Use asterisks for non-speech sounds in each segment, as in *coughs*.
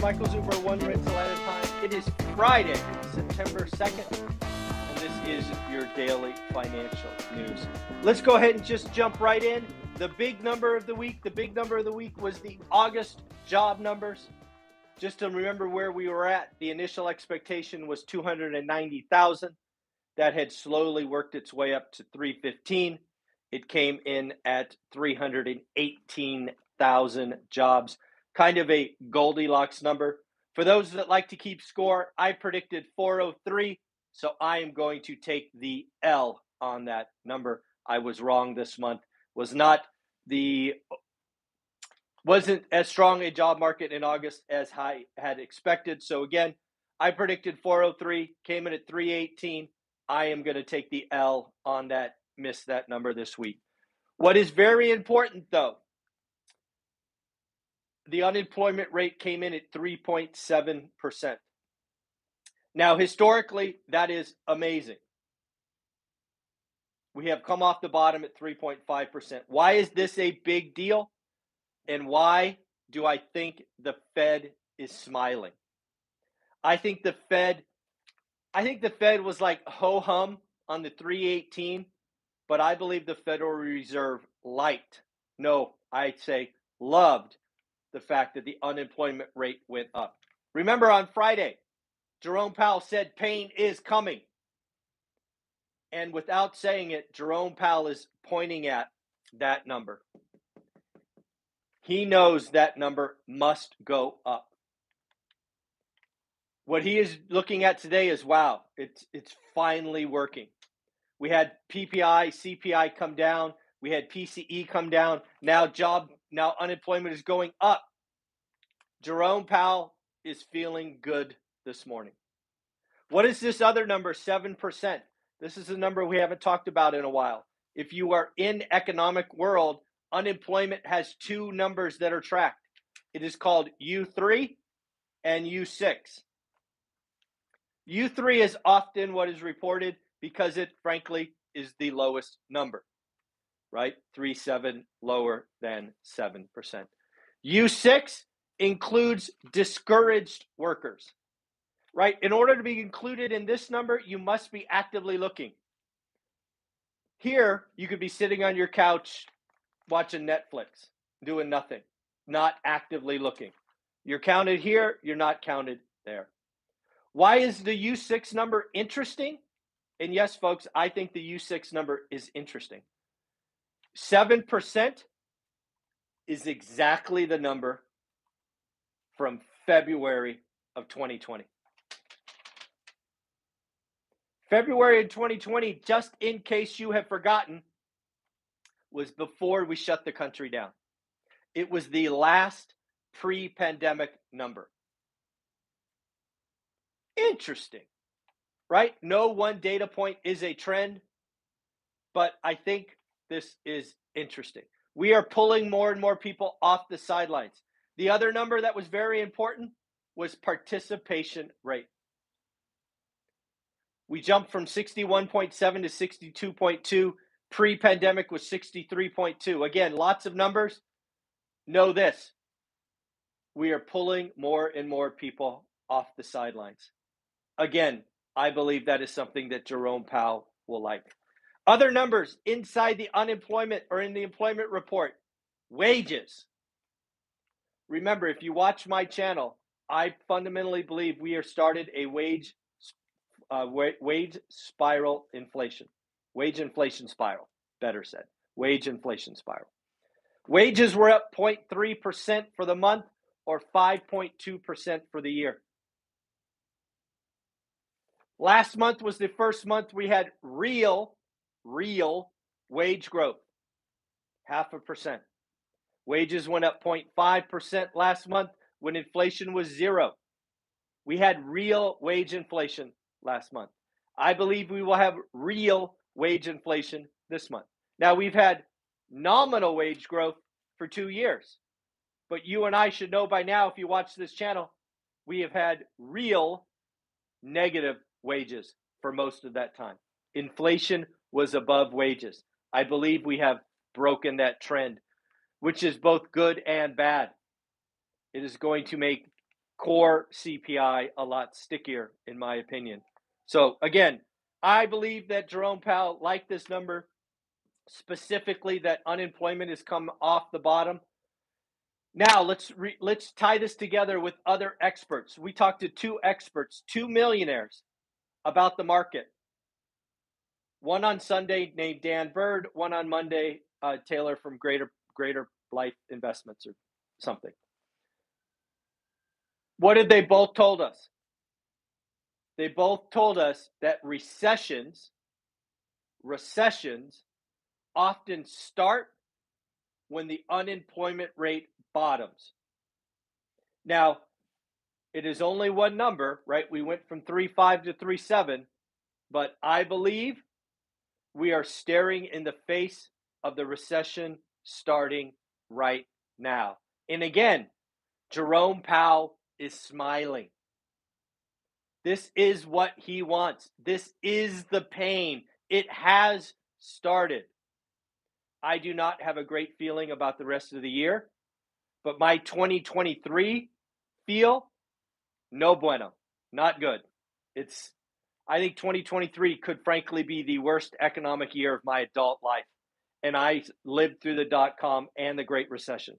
Michael Zuber, one rental at a time. It is Friday, September 2nd, and this is your daily financial news. Let's go ahead and just jump right in. The big number of the week, the big number of the week was the August job numbers. Just to remember where we were at, the initial expectation was 290,000. That had slowly worked its way up to 315. It came in at 318,000 jobs. Kind of a Goldilocks number. For those that like to keep score, I predicted 403, so I am going to take the L on that number. I was wrong this month. Was not the wasn't as strong a job market in August as I had expected. So again, I predicted 403, came in at 318. I am going to take the L on that, miss that number this week. What is very important though, the unemployment rate came in at 3.7%. Now, historically, that is amazing. We have come off the bottom at 3.5%. Why is this a big deal? And why do I think the Fed is smiling? I think the Fed I think the Fed was like ho hum on the 318, but I believe the Federal Reserve liked, no, I'd say loved the fact that the unemployment rate went up. Remember on Friday, Jerome Powell said pain is coming. And without saying it, Jerome Powell is pointing at that number. He knows that number must go up. What he is looking at today is wow, it's it's finally working. We had PPI, CPI come down, we had PCE come down. Now job now unemployment is going up. Jerome Powell is feeling good this morning. What is this other number 7%? This is a number we haven't talked about in a while. If you are in economic world, unemployment has two numbers that are tracked. It is called U3 and U6. U3 is often what is reported because it, frankly, is the lowest number, right? 3 7 lower than 7%. U6 includes discouraged workers, right? In order to be included in this number, you must be actively looking. Here, you could be sitting on your couch watching Netflix, doing nothing, not actively looking. You're counted here, you're not counted there. Why is the U6 number interesting? And yes, folks, I think the U6 number is interesting. 7% is exactly the number from February of 2020. February of 2020, just in case you have forgotten, was before we shut the country down. It was the last pre pandemic number. Interesting, right? No one data point is a trend, but I think this is interesting. We are pulling more and more people off the sidelines. The other number that was very important was participation rate. We jumped from 61.7 to 62.2. Pre pandemic was 63.2. Again, lots of numbers. Know this we are pulling more and more people off the sidelines. Again, I believe that is something that Jerome Powell will like. Other numbers inside the unemployment or in the employment report wages. Remember, if you watch my channel, I fundamentally believe we are started a wage uh, wage spiral inflation, wage inflation spiral. Better said, wage inflation spiral. Wages were up 0.3% for the month or 5.2% for the year. Last month was the first month we had real, real wage growth, half a percent. Wages went up 0.5% last month when inflation was zero. We had real wage inflation last month. I believe we will have real wage inflation this month. Now, we've had nominal wage growth for two years, but you and I should know by now, if you watch this channel, we have had real negative wages for most of that time. Inflation was above wages. I believe we have broken that trend, which is both good and bad. It is going to make core CPI a lot stickier, in my opinion. So, again, I believe that Jerome Powell liked this number, specifically that unemployment has come off the bottom. Now let's re- let's tie this together with other experts. We talked to two experts, two millionaires, about the market. One on Sunday named Dan Bird, one on Monday, uh, Taylor from Greater Greater Life Investments or something. What did they both told us? They both told us that recessions, recessions often start when the unemployment rate bottoms. Now, it is only one number, right? We went from 3.5 to 3.7, but I believe we are staring in the face of the recession starting right now. And again, Jerome Powell is smiling. This is what he wants. This is the pain. It has started. I do not have a great feeling about the rest of the year, but my 2023 feel no bueno, not good. It's I think 2023 could frankly be the worst economic year of my adult life. And I lived through the dot com and the Great Recession.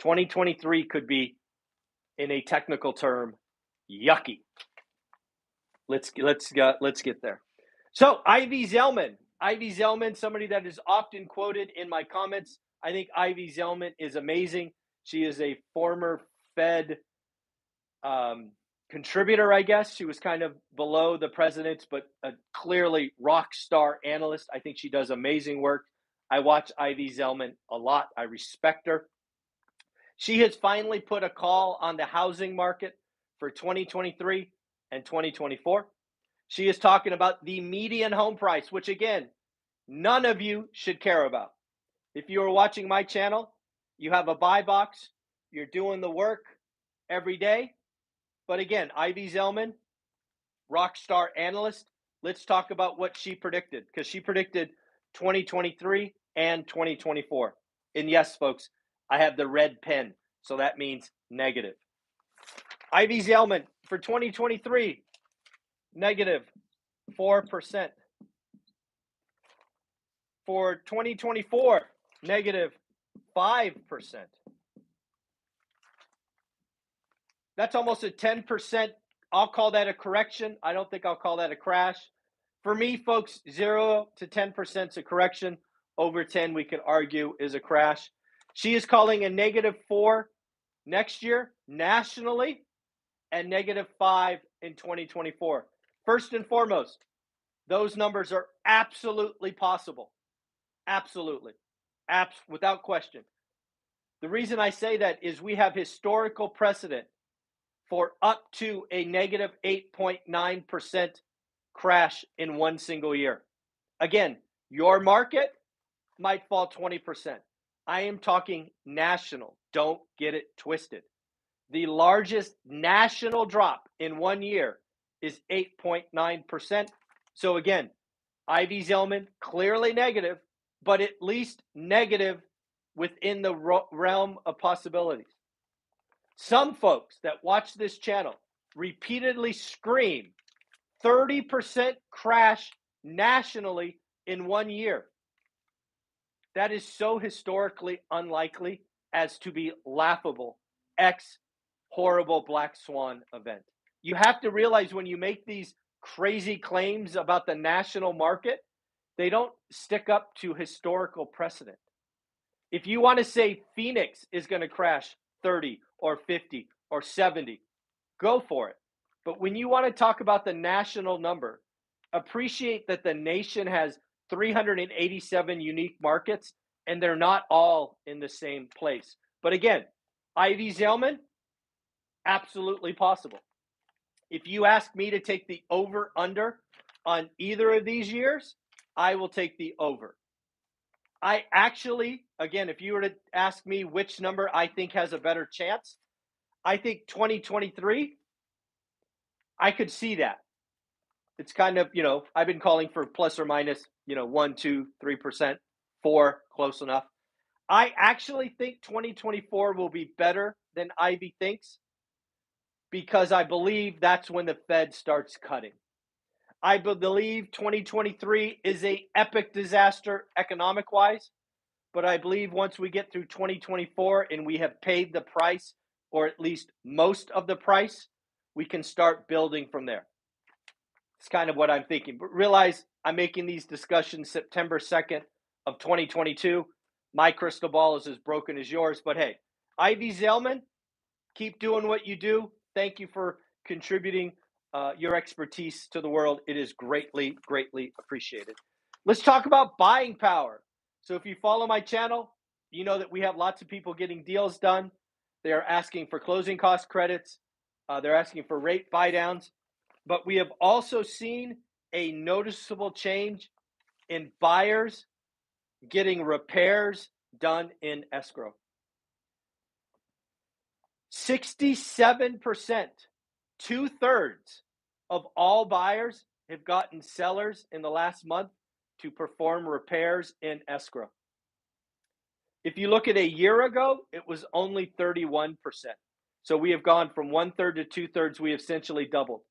2023 could be, in a technical term, yucky. Let's let's uh, let's get there. So Ivy Zelman, Ivy Zelman, somebody that is often quoted in my comments. I think Ivy Zelman is amazing. She is a former Fed um, contributor, I guess. She was kind of below the president, but a clearly rock star analyst. I think she does amazing work. I watch Ivy Zelman a lot. I respect her. She has finally put a call on the housing market for 2023 and 2024. She is talking about the median home price, which again, none of you should care about. If you are watching my channel, you have a buy box, you're doing the work every day. But again, Ivy Zelman, rock star analyst, let's talk about what she predicted because she predicted 2023 and 2024. And yes, folks, I have the red pen, so that means negative. Ivy Zelman for 2023, negative 4%. For 2024, negative 5%. That's almost a 10%. I'll call that a correction. I don't think I'll call that a crash. For me, folks, 0 to 10% is a correction. Over 10, we could argue, is a crash. She is calling a negative 4 next year nationally and negative 5 in 2024. First and foremost, those numbers are absolutely possible. Absolutely. Abs- without question. The reason I say that is we have historical precedent for up to a negative 8.9% crash in one single year. Again, your market might fall 20%. I am talking national. Don't get it twisted. The largest national drop in one year is 8.9%. So again, Ivy Zelman clearly negative, but at least negative within the realm of possibilities. Some folks that watch this channel repeatedly scream 30% crash nationally in one year. That is so historically unlikely as to be laughable, X horrible black swan event. You have to realize when you make these crazy claims about the national market, they don't stick up to historical precedent. If you want to say Phoenix is going to crash 30 or 50 or 70, go for it. But when you want to talk about the national number, appreciate that the nation has 387 unique markets and they're not all in the same place. But again, Ivy Zelman, absolutely possible. If you ask me to take the over under on either of these years, I will take the over. I actually, again, if you were to ask me which number I think has a better chance, I think 2023, I could see that. It's kind of, you know, I've been calling for plus or minus, you know, one, two, three percent, four, close enough. I actually think 2024 will be better than Ivy thinks because I believe that's when the Fed starts cutting. I believe 2023 is a epic disaster economic wise, but I believe once we get through 2024 and we have paid the price or at least most of the price, we can start building from there. It's kind of what I'm thinking. But realize I'm making these discussions September 2nd of 2022. My crystal ball is as broken as yours, but hey, Ivy Zelman, keep doing what you do. Thank you for contributing uh, your expertise to the world. It is greatly, greatly appreciated. Let's talk about buying power. So, if you follow my channel, you know that we have lots of people getting deals done. They are asking for closing cost credits, uh, they're asking for rate buy downs. But we have also seen a noticeable change in buyers getting repairs done in escrow. 67%, two thirds of all buyers have gotten sellers in the last month to perform repairs in escrow. If you look at a year ago, it was only 31%. So we have gone from one third to two thirds. We essentially doubled.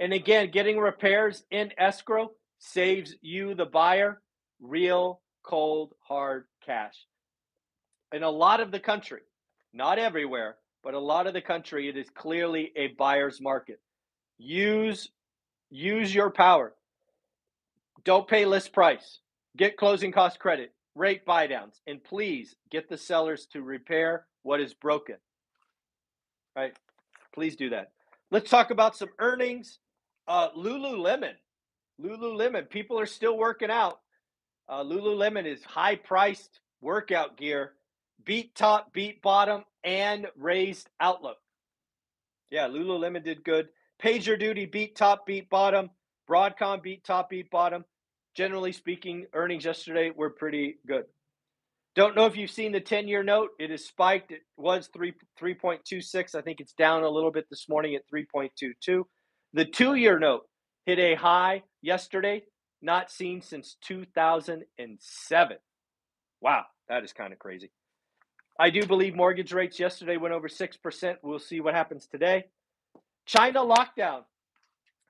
And again, getting repairs in escrow saves you, the buyer, real, cold, hard cash. In a lot of the country, not everywhere, but a lot of the country, it is clearly a buyer's market. Use use your power. Don't pay list price. Get closing cost credit, rate buy downs, and please get the sellers to repair what is broken. Right? Please do that. Let's talk about some earnings. Uh, Lululemon. Lululemon. People are still working out. Uh, Lululemon is high priced workout gear, beat top, beat bottom, and raised outlook. Yeah, Lululemon did good. PagerDuty beat top, beat bottom. Broadcom beat top, beat bottom. Generally speaking, earnings yesterday were pretty good. Don't know if you've seen the 10 year note. It is spiked. It was 3, 3.26. I think it's down a little bit this morning at 3.22. The two year note hit a high yesterday, not seen since 2007. Wow, that is kind of crazy. I do believe mortgage rates yesterday went over 6%. We'll see what happens today. China lockdown.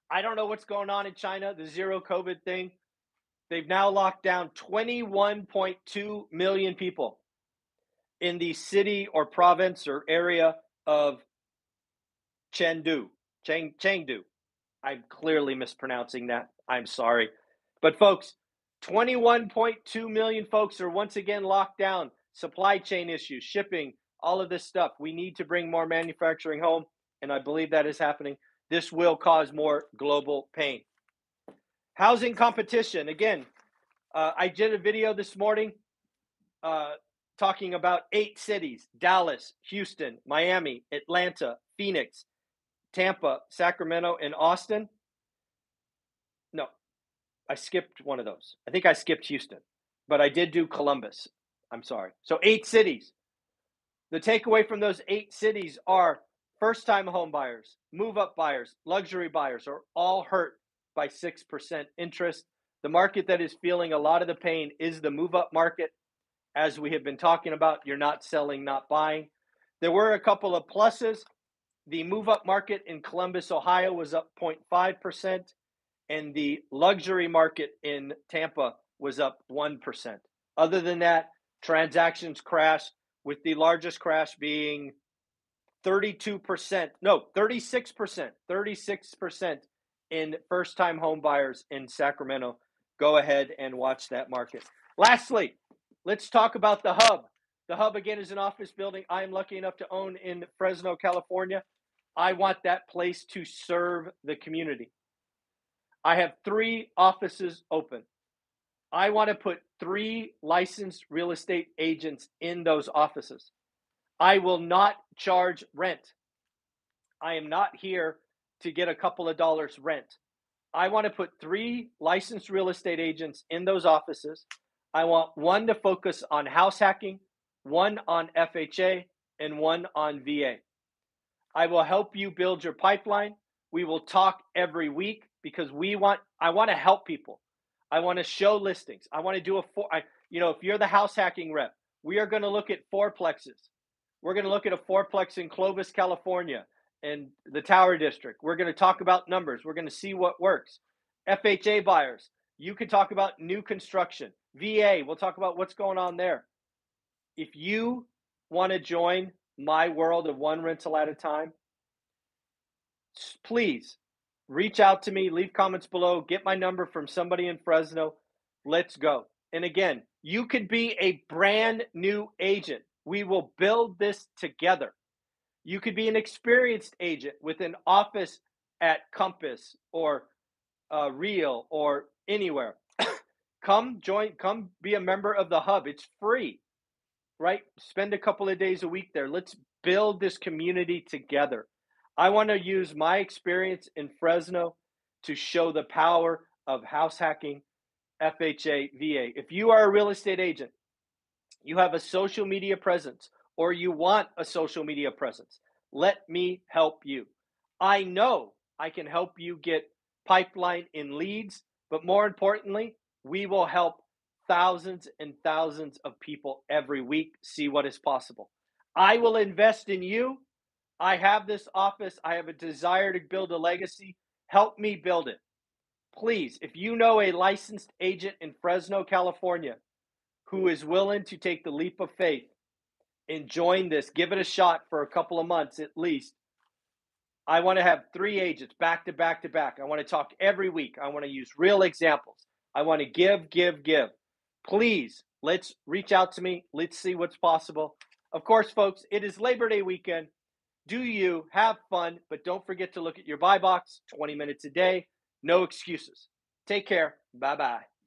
I don't know what's going on in China, the zero COVID thing. They've now locked down 21.2 million people in the city or province or area of Chengdu. Cheng, Chengdu. I'm clearly mispronouncing that. I'm sorry. But folks, 21.2 million folks are once again locked down. Supply chain issues, shipping, all of this stuff. We need to bring more manufacturing home, and I believe that is happening. This will cause more global pain. Housing competition. Again, uh, I did a video this morning uh, talking about eight cities Dallas, Houston, Miami, Atlanta, Phoenix, Tampa, Sacramento, and Austin. No, I skipped one of those. I think I skipped Houston, but I did do Columbus. I'm sorry. So, eight cities. The takeaway from those eight cities are first time home buyers, move up buyers, luxury buyers are all hurt by 6% interest. The market that is feeling a lot of the pain is the move up market. As we have been talking about, you're not selling, not buying. There were a couple of pluses. The move up market in Columbus, Ohio was up 0.5%, and the luxury market in Tampa was up 1%. Other than that, transactions crashed, with the largest crash being 32%, no, 36%, 36% in first time home buyers in Sacramento. Go ahead and watch that market. Lastly, let's talk about the hub. The hub, again, is an office building I am lucky enough to own in Fresno, California. I want that place to serve the community. I have three offices open. I want to put three licensed real estate agents in those offices. I will not charge rent. I am not here to get a couple of dollars rent. I want to put three licensed real estate agents in those offices. I want one to focus on house hacking, one on FHA, and one on VA. I will help you build your pipeline. We will talk every week because we want I want to help people. I want to show listings. I want to do a four I, you know, if you're the house hacking rep, we are going to look at fourplexes. We're going to look at a fourplex in Clovis, California and the Tower District. We're going to talk about numbers. We're going to see what works. FHA buyers, you can talk about new construction. VA, we'll talk about what's going on there. If you want to join my world of one rental at a time, please reach out to me, leave comments below, get my number from somebody in Fresno. Let's go. And again, you could be a brand new agent. We will build this together. You could be an experienced agent with an office at Compass or uh, Real or anywhere. *coughs* come join, come be a member of the hub. It's free, right? Spend a couple of days a week there. Let's build this community together. I want to use my experience in Fresno to show the power of house hacking, FHA, VA. If you are a real estate agent, you have a social media presence, or you want a social media presence, let me help you. I know I can help you get pipeline in leads, but more importantly, we will help thousands and thousands of people every week see what is possible. I will invest in you. I have this office. I have a desire to build a legacy. Help me build it. Please, if you know a licensed agent in Fresno, California, who is willing to take the leap of faith and join this, give it a shot for a couple of months at least. I want to have three agents back to back to back. I want to talk every week. I want to use real examples. I want to give, give, give. Please, let's reach out to me. Let's see what's possible. Of course, folks, it is Labor Day weekend. Do you have fun, but don't forget to look at your buy box 20 minutes a day. No excuses. Take care. Bye bye.